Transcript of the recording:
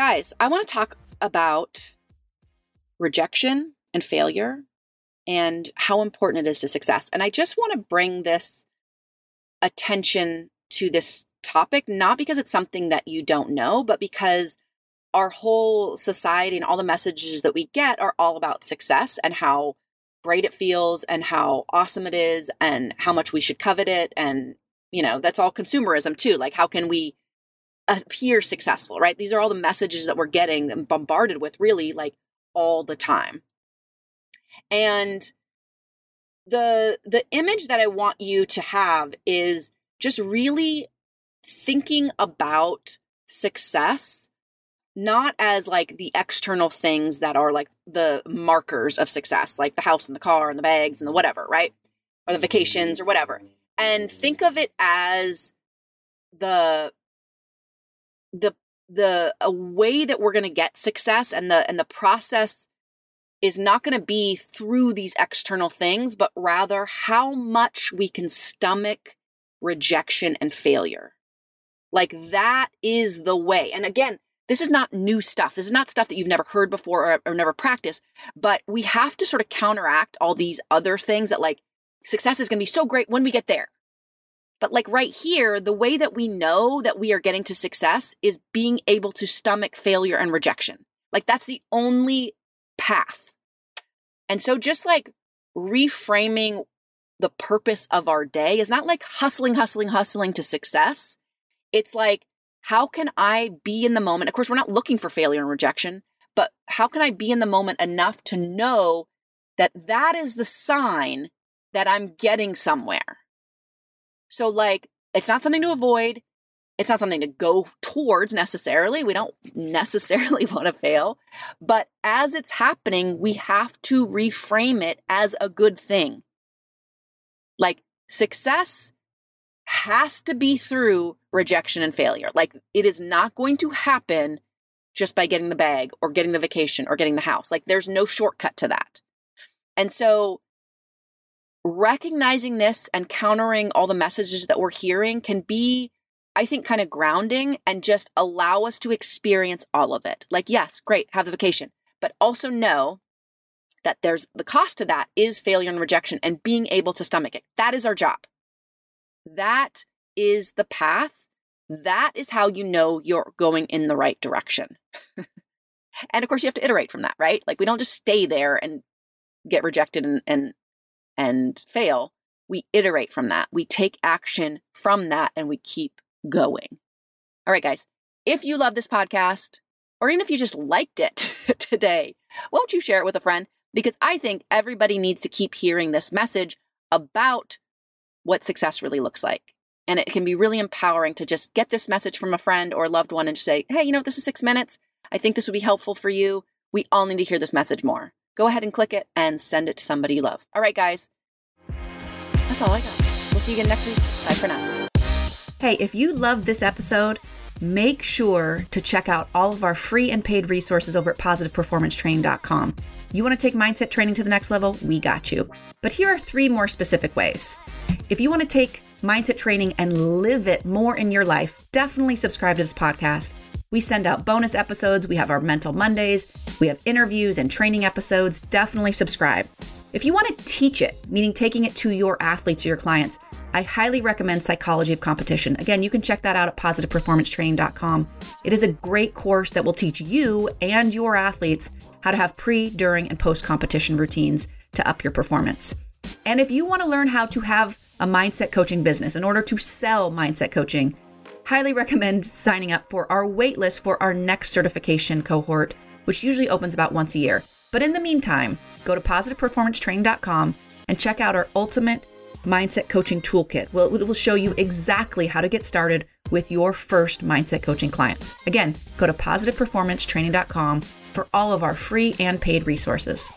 Guys, I want to talk about rejection and failure and how important it is to success. And I just want to bring this attention to this topic, not because it's something that you don't know, but because our whole society and all the messages that we get are all about success and how great it feels and how awesome it is and how much we should covet it. And, you know, that's all consumerism too. Like, how can we appear successful, right? These are all the messages that we're getting and bombarded with really like all the time. And the the image that I want you to have is just really thinking about success not as like the external things that are like the markers of success, like the house and the car and the bags and the whatever, right? Or the vacations or whatever. And think of it as the the the a way that we're going to get success and the and the process is not going to be through these external things, but rather how much we can stomach rejection and failure. Like that is the way. And again, this is not new stuff. This is not stuff that you've never heard before or, or never practiced, but we have to sort of counteract all these other things that like success is going to be so great when we get there. But like right here, the way that we know that we are getting to success is being able to stomach failure and rejection. Like that's the only path. And so just like reframing the purpose of our day is not like hustling, hustling, hustling to success. It's like, how can I be in the moment? Of course, we're not looking for failure and rejection, but how can I be in the moment enough to know that that is the sign that I'm getting somewhere? So, like, it's not something to avoid. It's not something to go towards necessarily. We don't necessarily want to fail. But as it's happening, we have to reframe it as a good thing. Like, success has to be through rejection and failure. Like, it is not going to happen just by getting the bag or getting the vacation or getting the house. Like, there's no shortcut to that. And so, recognizing this and countering all the messages that we're hearing can be, I think, kind of grounding and just allow us to experience all of it. Like, yes, great, have the vacation, but also know that there's the cost to that is failure and rejection and being able to stomach it. That is our job. That is the path. That is how you know you're going in the right direction. and of course, you have to iterate from that, right? Like, we don't just stay there and get rejected and, and and fail, we iterate from that. We take action from that and we keep going. All right, guys, if you love this podcast, or even if you just liked it today, won't you share it with a friend? Because I think everybody needs to keep hearing this message about what success really looks like. And it can be really empowering to just get this message from a friend or a loved one and say, hey, you know, this is six minutes. I think this would be helpful for you. We all need to hear this message more go ahead and click it and send it to somebody you love. All right, guys. That's all I got. We'll see you again next week. Bye for now. Hey, if you loved this episode, make sure to check out all of our free and paid resources over at positiveperformancetraining.com. You want to take mindset training to the next level? We got you. But here are three more specific ways. If you want to take mindset training and live it more in your life, definitely subscribe to this podcast we send out bonus episodes. We have our Mental Mondays. We have interviews and training episodes. Definitely subscribe. If you want to teach it, meaning taking it to your athletes or your clients, I highly recommend Psychology of Competition. Again, you can check that out at positiveperformancetraining.com. It is a great course that will teach you and your athletes how to have pre, during, and post competition routines to up your performance. And if you want to learn how to have a mindset coaching business in order to sell mindset coaching, highly recommend signing up for our waitlist for our next certification cohort, which usually opens about once a year. But in the meantime, go to positiveperformancetraining.com and check out our ultimate mindset coaching toolkit. Well, it will show you exactly how to get started with your first mindset coaching clients. Again, go to positiveperformancetraining.com for all of our free and paid resources.